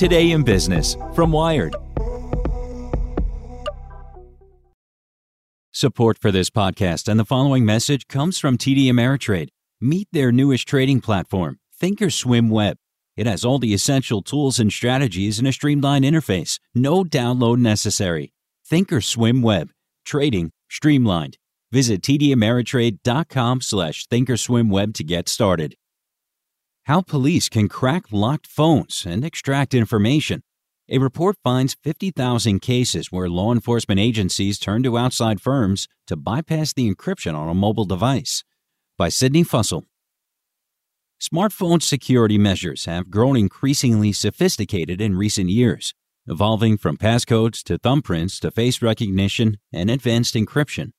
Today in Business from Wired. Support for this podcast and the following message comes from TD Ameritrade. Meet their newest trading platform, Thinkorswim Web. It has all the essential tools and strategies in a streamlined interface. No download necessary. Thinkorswim Web. Trading streamlined. Visit tdameritrade.com slash thinkorswimweb to get started. How police can crack locked phones and extract information. A report finds 50,000 cases where law enforcement agencies turn to outside firms to bypass the encryption on a mobile device. By Sydney Fussell. Smartphone security measures have grown increasingly sophisticated in recent years, evolving from passcodes to thumbprints to face recognition and advanced encryption.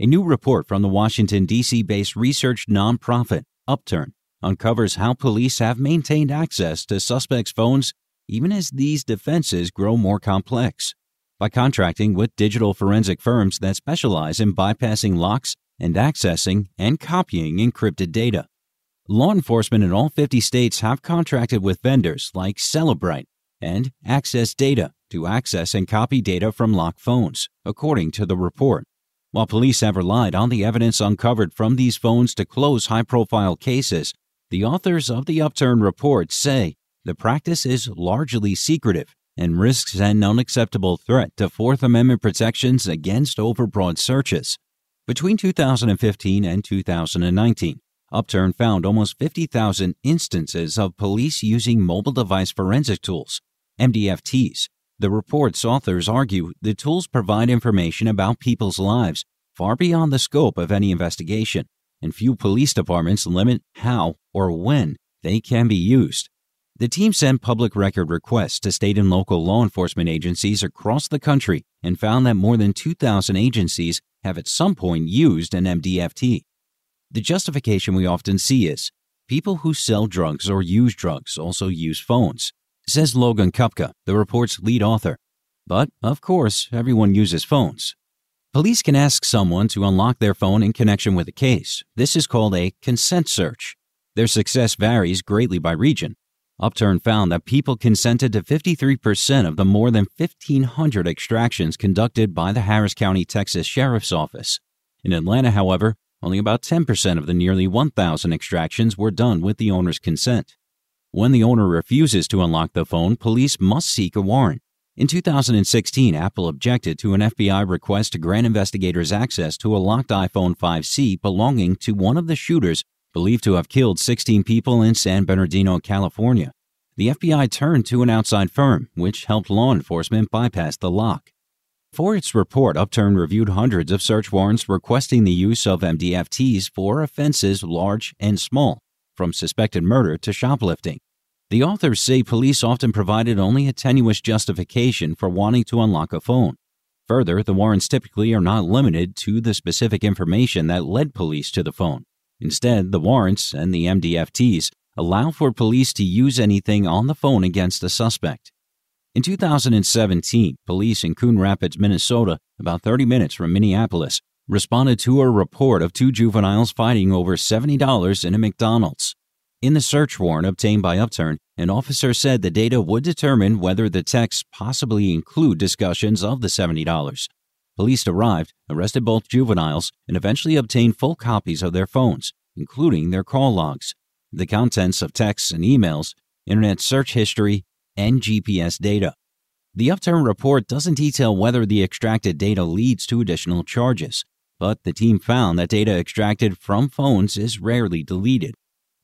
A new report from the Washington, D.C. based research nonprofit, Upturn, uncovers how police have maintained access to suspects' phones even as these defenses grow more complex. By contracting with digital forensic firms that specialize in bypassing locks and accessing and copying encrypted data. Law enforcement in all 50 states have contracted with vendors like Cellebrite and Access Data to access and copy data from locked phones, according to the report. While police have relied on the evidence uncovered from these phones to close high profile cases, the authors of the Upturn report say the practice is largely secretive and risks an unacceptable threat to Fourth Amendment protections against overbroad searches. Between 2015 and 2019, Upturn found almost 50,000 instances of police using mobile device forensic tools, MDFTs. The report's authors argue the tools provide information about people's lives far beyond the scope of any investigation, and few police departments limit how or when they can be used. The team sent public record requests to state and local law enforcement agencies across the country and found that more than 2,000 agencies have at some point used an MDFT. The justification we often see is people who sell drugs or use drugs also use phones, says Logan Koepke, the report's lead author. But, of course, everyone uses phones. Police can ask someone to unlock their phone in connection with a case. This is called a consent search. Their success varies greatly by region. Upturn found that people consented to 53% of the more than 1,500 extractions conducted by the Harris County, Texas Sheriff's Office. In Atlanta, however, only about 10% of the nearly 1,000 extractions were done with the owner's consent. When the owner refuses to unlock the phone, police must seek a warrant. In 2016, Apple objected to an FBI request to grant investigators access to a locked iPhone 5C belonging to one of the shooters believed to have killed 16 people in San Bernardino, California. The FBI turned to an outside firm, which helped law enforcement bypass the lock. For its report, Upturn reviewed hundreds of search warrants requesting the use of MDFTs for offenses large and small, from suspected murder to shoplifting. The authors say police often provided only a tenuous justification for wanting to unlock a phone. Further, the warrants typically are not limited to the specific information that led police to the phone. Instead, the warrants and the MDFTs allow for police to use anything on the phone against a suspect. In 2017, police in Coon Rapids, Minnesota, about 30 minutes from Minneapolis, responded to a report of two juveniles fighting over $70 in a McDonald's. In the search warrant obtained by Upturn, An officer said the data would determine whether the texts possibly include discussions of the $70. Police arrived, arrested both juveniles, and eventually obtained full copies of their phones, including their call logs, the contents of texts and emails, internet search history, and GPS data. The Upturn report doesn't detail whether the extracted data leads to additional charges, but the team found that data extracted from phones is rarely deleted.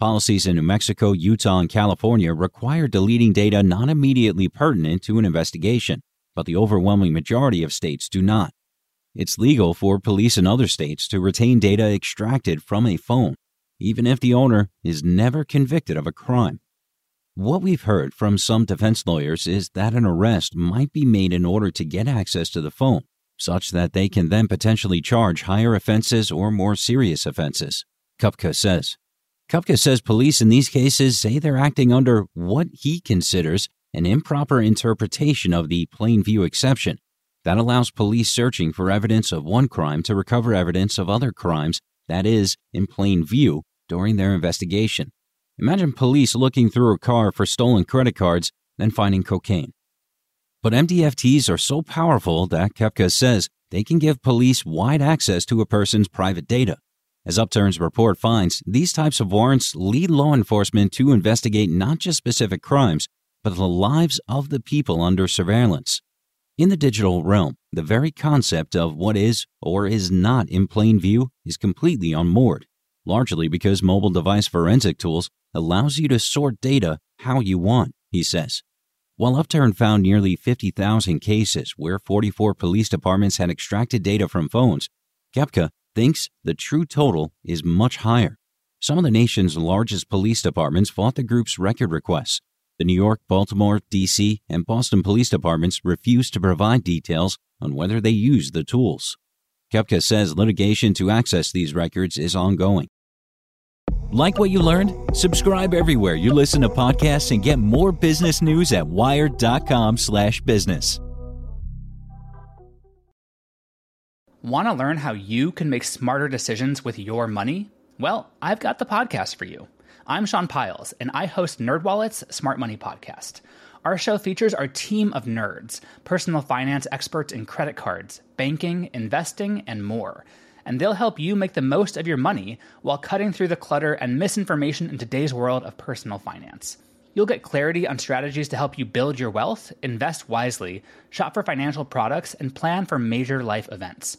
Policies in New Mexico, Utah, and California require deleting data not immediately pertinent to an investigation, but the overwhelming majority of states do not. It's legal for police in other states to retain data extracted from a phone, even if the owner is never convicted of a crime. What we've heard from some defense lawyers is that an arrest might be made in order to get access to the phone, such that they can then potentially charge higher offenses or more serious offenses, Koepke says. Koepke says police in these cases say they're acting under what he considers an improper interpretation of the plain view exception that allows police searching for evidence of one crime to recover evidence of other crimes that is in plain view during their investigation. Imagine police looking through a car for stolen credit cards, then finding cocaine. But MDFTs are so powerful that Koepke says they can give police wide access to a person's private data. As Upturn's report finds, these types of warrants lead law enforcement to investigate not just specific crimes, but the lives of the people under surveillance. In the digital realm, the very concept of what is or is not in plain view is completely unmoored, largely because mobile device forensic tools allows you to sort data how you want, he says. While Upturn found nearly 50,000 cases where 44 police departments had extracted data from phones, Koepke thinks the true total is much higher. Some of the nation's largest police departments fought the group's record requests. The New York, Baltimore, D.C., and Boston police departments refused to provide details on whether they used the tools. Koepke says litigation to access these records is ongoing. Like what you learned? Subscribe everywhere you listen to podcasts and get more business news at wired.com/business. Want to learn how you can make smarter decisions with your money? Well, I've got the podcast for you. I'm Sean Pyles, and I host NerdWallet's Smart Money Podcast. Our show features our team of nerds, personal finance experts in credit cards, banking, investing, and more – and they'll help you make the most of your money while cutting through the clutter and misinformation in today's world of personal finance. You'll get clarity on strategies to help you build your wealth, invest wisely, shop for financial products, and plan for major life events.